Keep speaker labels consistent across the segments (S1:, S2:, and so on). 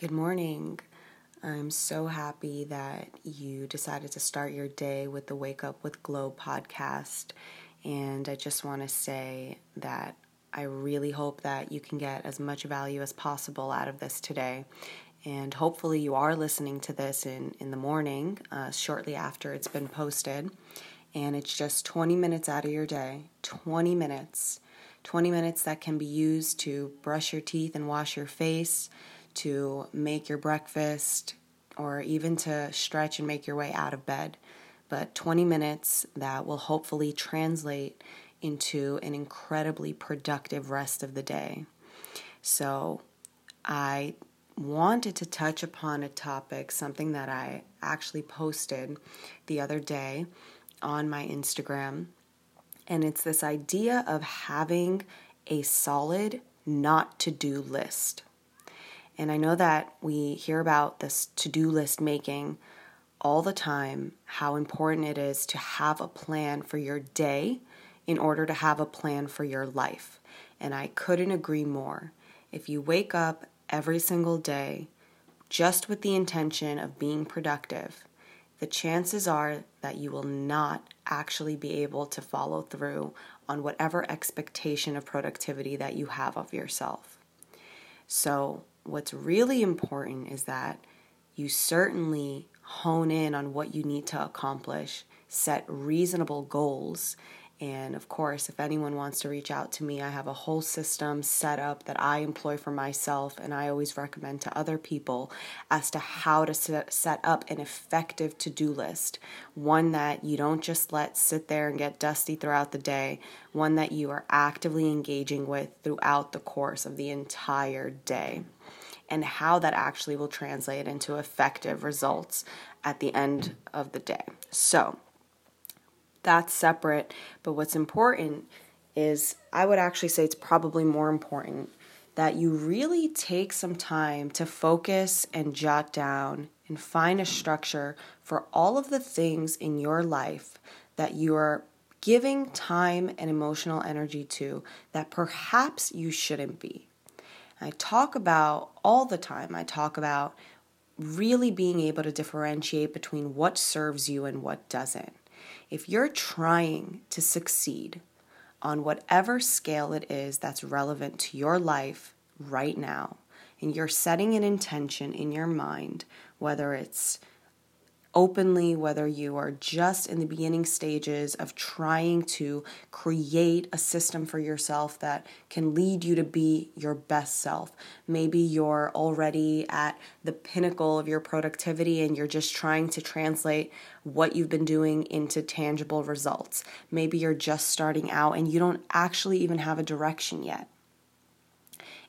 S1: Good morning. I'm so happy that you decided to start your day with the Wake Up with Glow podcast. And I just want to say that I really hope that you can get as much value as possible out of this today. And hopefully, you are listening to this in, in the morning, uh, shortly after it's been posted. And it's just 20 minutes out of your day, 20 minutes. 20 minutes that can be used to brush your teeth and wash your face to make your breakfast, or even to stretch and make your way out of bed. But 20 minutes that will hopefully translate into an incredibly productive rest of the day. So, I wanted to touch upon a topic, something that I actually posted the other day on my Instagram. And it's this idea of having a solid not to do list. And I know that we hear about this to do list making all the time, how important it is to have a plan for your day in order to have a plan for your life. And I couldn't agree more. If you wake up every single day just with the intention of being productive, the chances are that you will not actually be able to follow through on whatever expectation of productivity that you have of yourself. So, what's really important is that you certainly hone in on what you need to accomplish, set reasonable goals. And of course, if anyone wants to reach out to me, I have a whole system set up that I employ for myself and I always recommend to other people as to how to set up an effective to do list. One that you don't just let sit there and get dusty throughout the day, one that you are actively engaging with throughout the course of the entire day and how that actually will translate into effective results at the end of the day. So that's separate, but what's important is I would actually say it's probably more important that you really take some time to focus and jot down and find a structure for all of the things in your life that you are giving time and emotional energy to that perhaps you shouldn't be. I talk about all the time, I talk about really being able to differentiate between what serves you and what doesn't. If you're trying to succeed on whatever scale it is that's relevant to your life right now, and you're setting an intention in your mind, whether it's openly, whether you are just in the beginning stages of trying to create a system for yourself that can lead you to be your best self. Maybe you're already at the pinnacle of your productivity and you're just trying to translate what you've been doing into tangible results. Maybe you're just starting out and you don't actually even have a direction yet.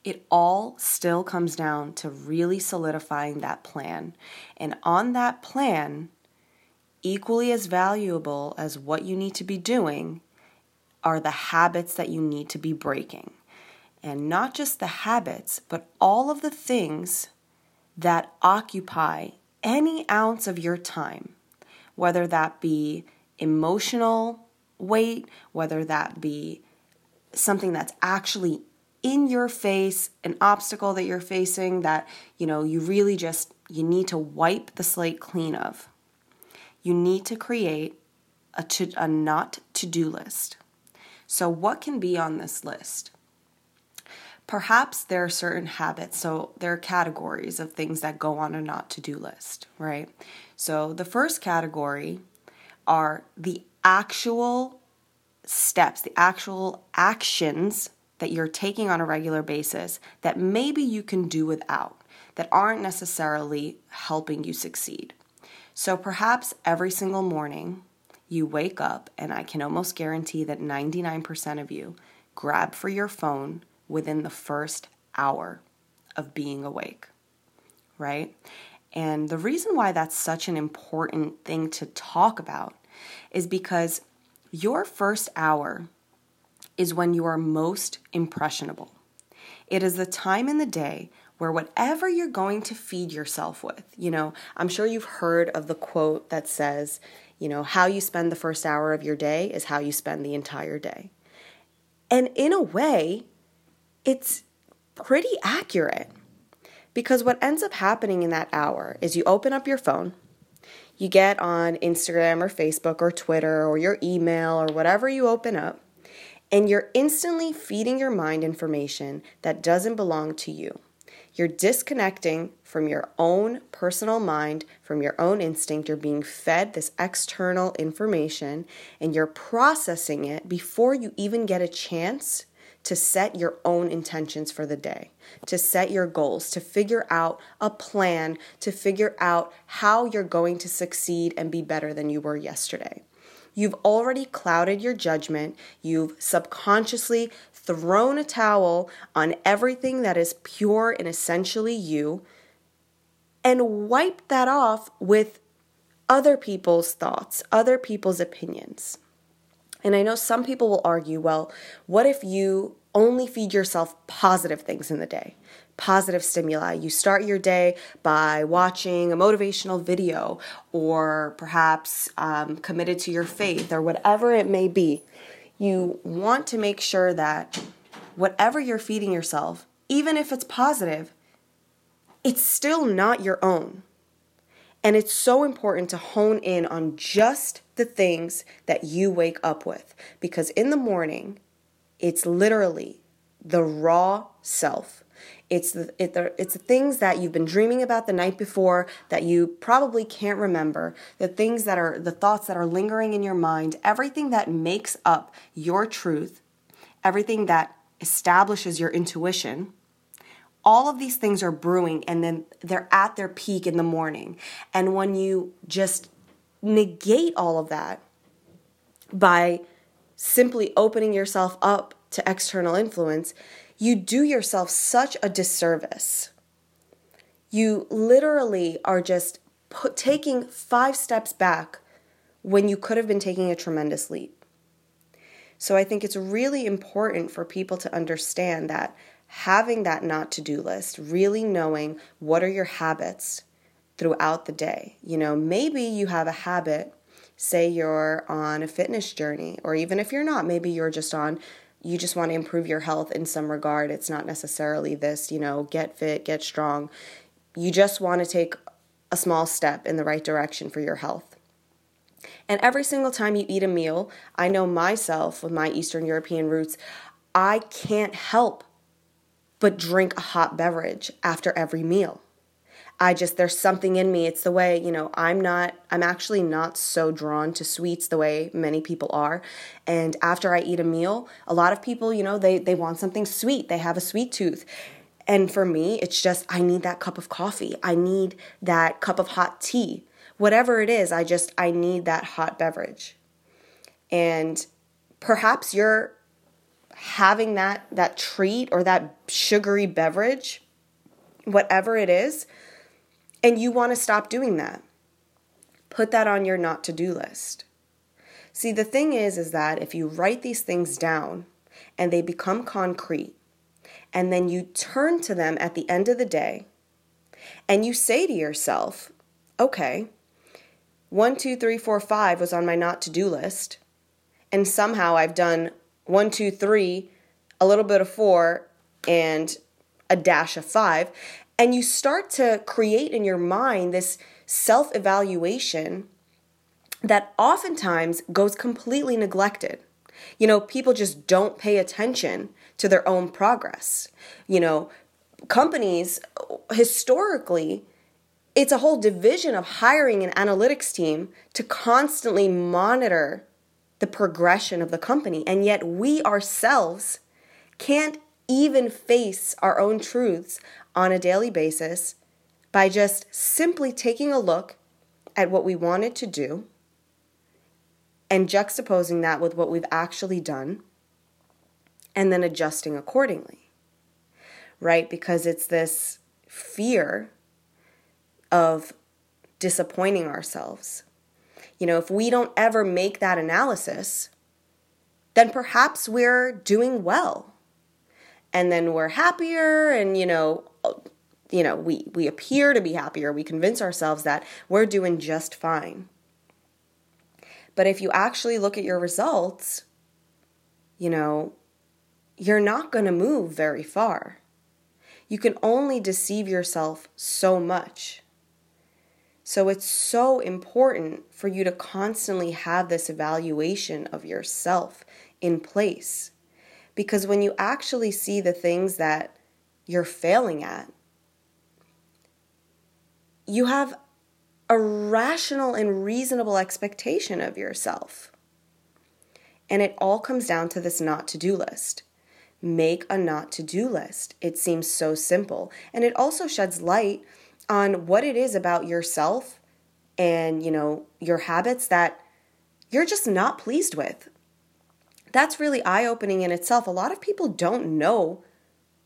S1: It all still comes down to really solidifying that plan. And on that plan, equally as valuable as what you need to be doing are the habits that you need to be breaking. And not just the habits, but all of the things that occupy any ounce of your time, whether that be emotional weight, whether that be something that's actually in your face an obstacle that you're facing that you know you really just you need to wipe the slate clean of. You need to create a, to, a not to-do list. So what can be on this list? Perhaps there are certain habits so there are categories of things that go on a not to-do list right? So the first category are the actual steps the actual actions that you're taking on a regular basis that maybe you can do without, that aren't necessarily helping you succeed. So perhaps every single morning you wake up, and I can almost guarantee that 99% of you grab for your phone within the first hour of being awake, right? And the reason why that's such an important thing to talk about is because your first hour is when you are most impressionable. It is the time in the day where whatever you're going to feed yourself with, you know, I'm sure you've heard of the quote that says, you know, how you spend the first hour of your day is how you spend the entire day. And in a way, it's pretty accurate Because what ends up happening in that hour is you open up your phone, you get on Instagram or Facebook or Twitter or your email or whatever you open up, and you're instantly feeding your mind information that doesn't belong to you. You're disconnecting from your own personal mind, from your own instinct. You're being fed this external information and you're processing it before you even get a chance to set your own intentions for the day, to set your goals, to figure out a plan, to figure out how you're going to succeed and be better than you were yesterday. You've already clouded your judgment. You've subconsciously thrown a towel on everything that is pure and essentially you and wiped that off with other people's thoughts, other people's opinions. And I know some people will argue, well, what if you only feed yourself positive things in the day? Positive stimuli. You start your day by watching a motivational video or perhaps um, committed to your faith or whatever it may be. You want to make sure that whatever you're feeding yourself, even if it's positive, it's still not your own. And it's so important to hone in on just the things that you wake up with. Because in the morning, it's literally the raw self. It's the, it, it's the things that you've been dreaming about the night before that you probably can't remember, the things that are the thoughts that are lingering in your mind, everything that makes up your truth, everything that establishes your intuition. All of these things are brewing and then they're at their peak in the morning. And when you just negate all of that by simply opening yourself up to external influence, you do yourself such a disservice. You literally are just put, taking five steps back when you could have been taking a tremendous leap. So I think it's really important for people to understand that having that not to do list, really knowing what are your habits throughout the day. You know, maybe you have a habit, say you're on a fitness journey, or even if you're not, maybe you're just on you just want to improve your health in some regard. It's not necessarily this, you know, get fit, get strong. You just want to take a small step in the right direction for your health. And every single time you eat a meal, I know myself with my Eastern European roots, I can't help but drink a hot beverage after every meal. I just, there's something in me. It's the way, you know, I'm not, I'm actually not so drawn to sweets the way many people are. And after I eat a meal, a lot of people, you know, they, they want something sweet. They have a sweet tooth. And for me, it's just, I need that cup of coffee. I need that cup of hot tea. Whatever it is, I just, I need that hot beverage. And perhaps you're having that that treat or that sugary beverage, whatever it is, and you want to stop doing that. Put that on your not to do list. See, the thing is is that if you write these things down and they become concrete, and then you turn to them at the end of the day and you say to yourself, okay, one, two, three, four, five was on my not to do list, and somehow I've done one, two, three, a little bit of four, and a dash of five. And you start to create in your mind this self evaluation that oftentimes goes completely neglected. You know, people just don't pay attention to their own progress. You know, companies historically, it's a whole division of hiring an analytics team to constantly monitor the progression of the company. And yet we ourselves can't even face our own truths on a daily basis by just simply taking a look at what we wanted to do and juxtaposing that with what we've actually done and then adjusting accordingly. Right? Because it's this fear of disappointing ourselves you know, if we don't ever make that analysis, then perhaps we're doing well. And then we're happier and you know, Uh, you know, we we appear to be happier. We convince ourselves that we're doing just fine. But if you actually look at your results, you know, you're not going to move very far. You can only deceive yourself so much. So it's so important for you to constantly have this evaluation of yourself in place. Because when you actually see the things that you're failing at, you have a rational and reasonable expectation of yourself. And it all comes down to this not to do list. Make a not to do list. It seems so simple. And it also sheds light on what it is about yourself and, you know, your habits that you're just not pleased with. That's really eye opening in itself. A lot of people don't know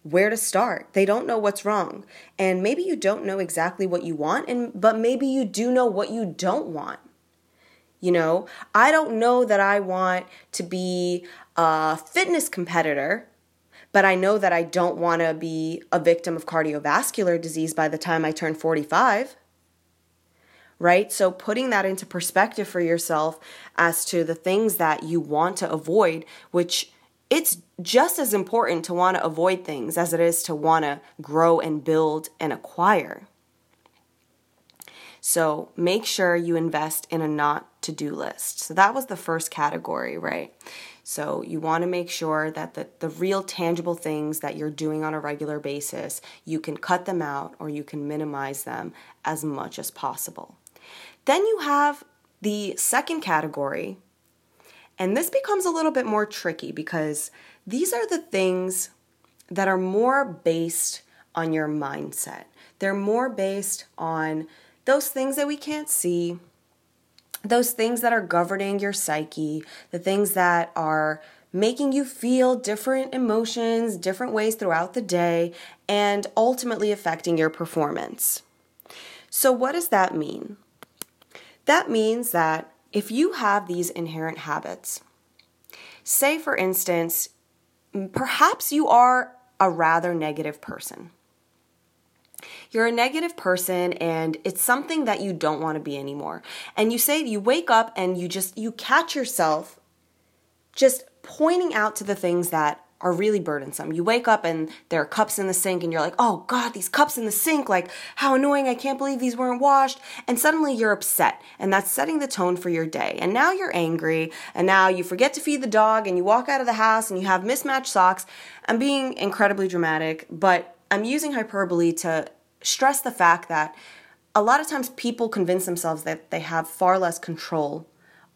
S1: where to start. They don't know what's wrong. And maybe you don't know exactly what you want and but maybe you do know what you don't want. You know, I don't know that I want to be a fitness competitor, but I know that I don't want to be a victim of cardiovascular disease by the time I turn 45. Right? So, putting that into perspective for yourself as to the things that you want to avoid, which it's just as important to want to avoid things as it is to want to grow and build and acquire. So make sure you invest in a not to do list. So that was the first category, right? So you want to make sure that the, the real tangible things that you're doing on a regular basis, you can cut them out or you can minimize them as much as possible. Then you have the second category, and this becomes a little bit more tricky because these are the things that are more based on your mindset. They're more based on those things that we can't see, those things that are governing your psyche, the things that are making you feel different emotions, different ways throughout the day, and ultimately affecting your performance. So, what does that mean? That means that if you have these inherent habits, say for instance, perhaps you are a rather negative person you're a negative person and it's something that you don't want to be anymore. And you say you wake up and you just you catch yourself just pointing out to the things that are really burdensome. You wake up and there are cups in the sink and you're like, "Oh god, these cups in the sink, like how annoying. I can't believe these weren't washed." And suddenly you're upset, and that's setting the tone for your day. And now you're angry, and now you forget to feed the dog and you walk out of the house and you have mismatched socks. I'm being incredibly dramatic, but I'm using hyperbole to stress the fact that a lot of times people convince themselves that they have far less control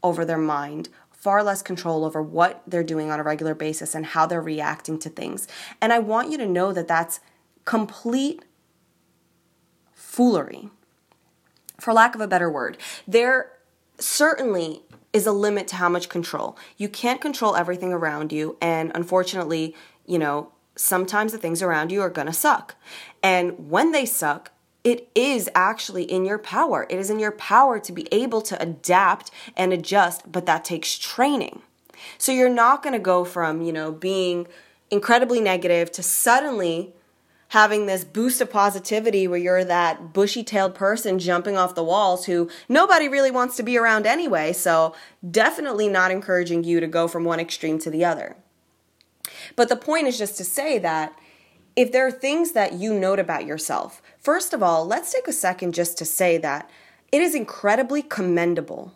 S1: over their mind, far less control over what they're doing on a regular basis and how they're reacting to things. And I want you to know that that's complete foolery, for lack of a better word. There certainly is a limit to how much control. You can't control everything around you, and unfortunately, you know, sometimes the things around you are gonna suck. And when they suck, it is actually in your power. It is in your power to be able to adapt and adjust, but that takes training. So you're not gonna go from, you know, being incredibly negative to suddenly having this boost of positivity where you're that bushy tailed person jumping off the walls who nobody really wants to be around anyway. So, definitely not encouraging you to go from one extreme to the other. But the point is just to say that if there are things that you note about yourself, first of all, let's take a second just to say that it is incredibly commendable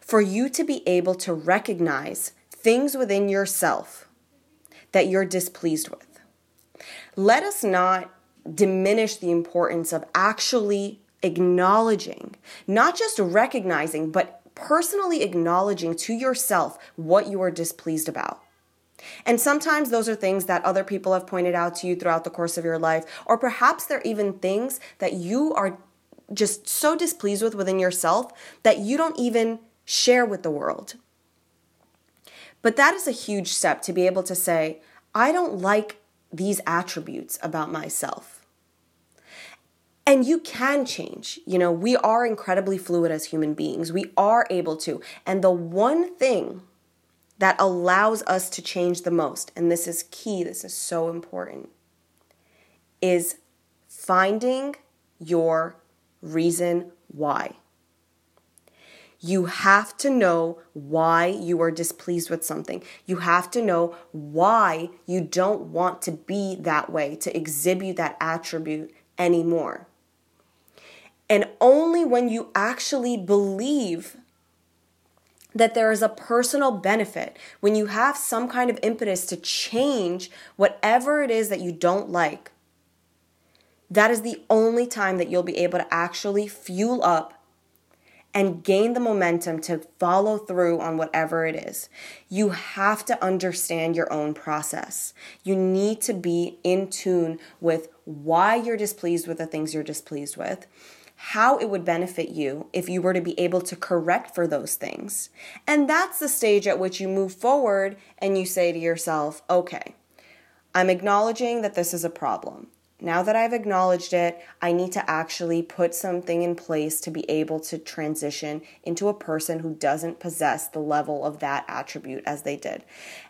S1: for you to be able to recognize things within yourself that you're displeased with. Let us not diminish the importance of actually acknowledging, not just recognizing, but personally acknowledging to yourself what you are displeased about. And sometimes those are things that other people have pointed out to you throughout the course of your life, or perhaps they're even things that you are just so displeased with within yourself that you don't even share with the world. But that is a huge step to be able to say, I don't like these attributes about myself. And you can change. You know, we are incredibly fluid as human beings. We are able to. And the one thing that allows us to change the most, and this is key, this is so important, is finding your reason why. You have to know why you are displeased with something. You have to know why you don't want to be that way, to exhibit that attribute anymore. And only when you actually believe that there is a personal benefit, when you have some kind of impetus to change whatever it is that you don't like, that is the only time that you'll be able to actually fuel up and gain the momentum to follow through on whatever it is. You have to understand your own process. You need to be in tune with why you're displeased with the things you're displeased with, how it would benefit you if you were to be able to correct for those things. And that's the stage at which you move forward and you say to yourself, okay, I'm acknowledging that this is a problem. Now that I've acknowledged it, I need to actually put something in place to be able to transition into a person who doesn't possess the level of that attribute as they did.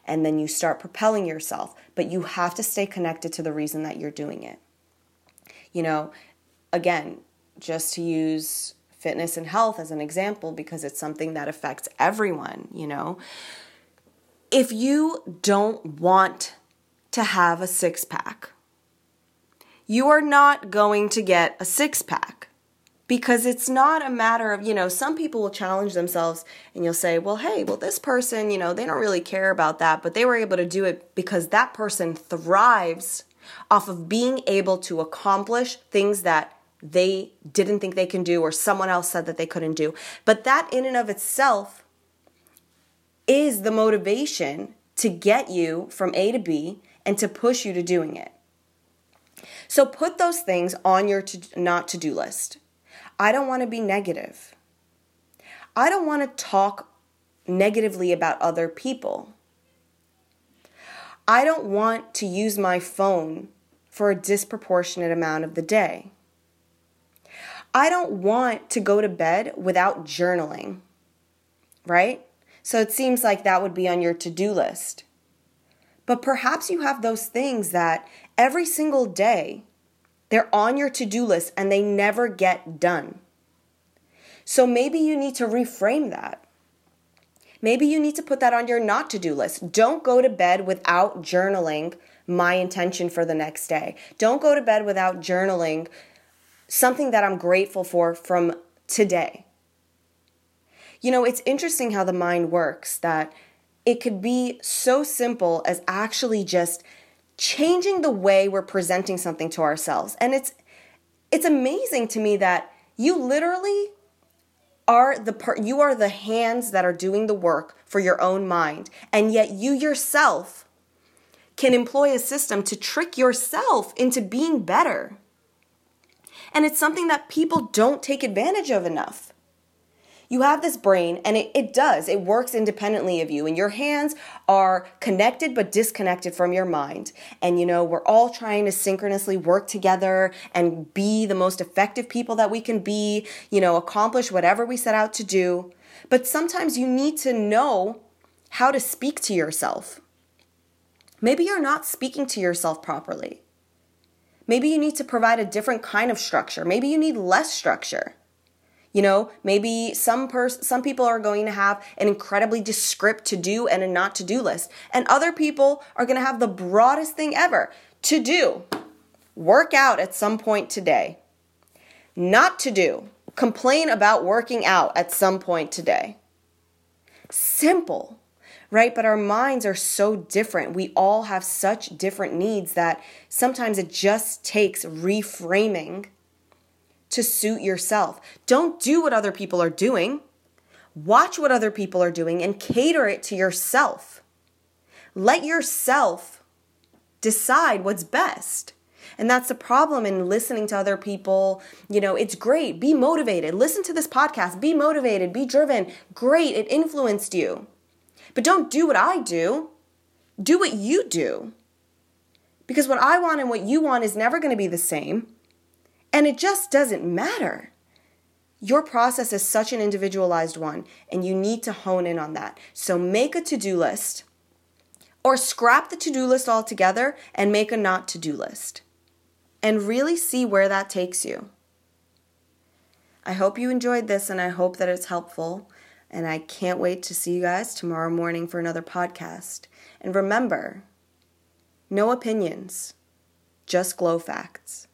S1: And then you start propelling yourself, but you have to stay connected to the reason that you're doing it. You know, again, just to use fitness and health as an example because it's something that affects everyone, you know. If you don't want to have a six pack, you are not going to get a six pack because it's not a matter of, you know, some people will challenge themselves and you'll say, well, hey, well, this person, you know, they don't really care about that, but they were able to do it because that person thrives off of being able to accomplish things that they didn't think they can do or someone else said that they couldn't do. But that in and of itself is the motivation to get you from A to B and to push you to doing it. So put those things on your to, not to do list. I don't want to be negative. I don't want to talk negatively about other people. I don't want to use my phone for a disproportionate amount of the day. I don't want to go to bed without journaling, right? So it seems like that would be on your to do list. But perhaps you have those things that every single day they're on your to do list and they never get done. So maybe you need to reframe that. Maybe you need to put that on your not to do list. Don't go to bed without journaling my intention for the next day. Don't go to bed without journaling something that I'm grateful for from today. You know, it's interesting how the mind works that it could be so simple as actually just changing the way we're presenting something to ourselves. And it's it's amazing to me that you literally are the part you are the hands that are doing the work for your own mind. And yet you yourself can employ a system to trick yourself into being better. And it's something that people don't take advantage of enough you have this brain and it, it does, it works independently of you, and your hands are connected but disconnected from your mind. And you know, we're all trying to synchronously work together and be the most effective people that we can be, you know, accomplish whatever we set out to do. But sometimes you need to know how to speak to yourself. Maybe you're not speaking to yourself properly. Maybe you need to provide a different kind of structure. Maybe you need less structure. You know, maybe some pers- some people are going to have an incredibly descript to do and a not to do list, and other people are going to have the broadest thing ever to do. Work out at some point today. Not to do. Complain about working out at some point today. Simple, right? But our minds are so different. We all have such different needs that sometimes it just takes reframing to suit yourself. Don't do what other people are doing. Watch what other people are doing and cater it to yourself. Let yourself decide what's best. And that's the problem in listening to other people. You know, it's great. Be motivated. Listen to this podcast. Be motivated. Be driven. Great. It influenced you. But don't do what I do. Do what you do. Because what I want and what you want is never going to be the same. And it just doesn't matter. Your process is such an individualized one, and you need to hone in on that. So make a to do list or scrap the to do list altogether and make a not to do list and really see where that takes you. I hope you enjoyed this and I hope that it's helpful. And I can't wait to see you guys tomorrow morning for another podcast. And remember, no opinions, just glow facts.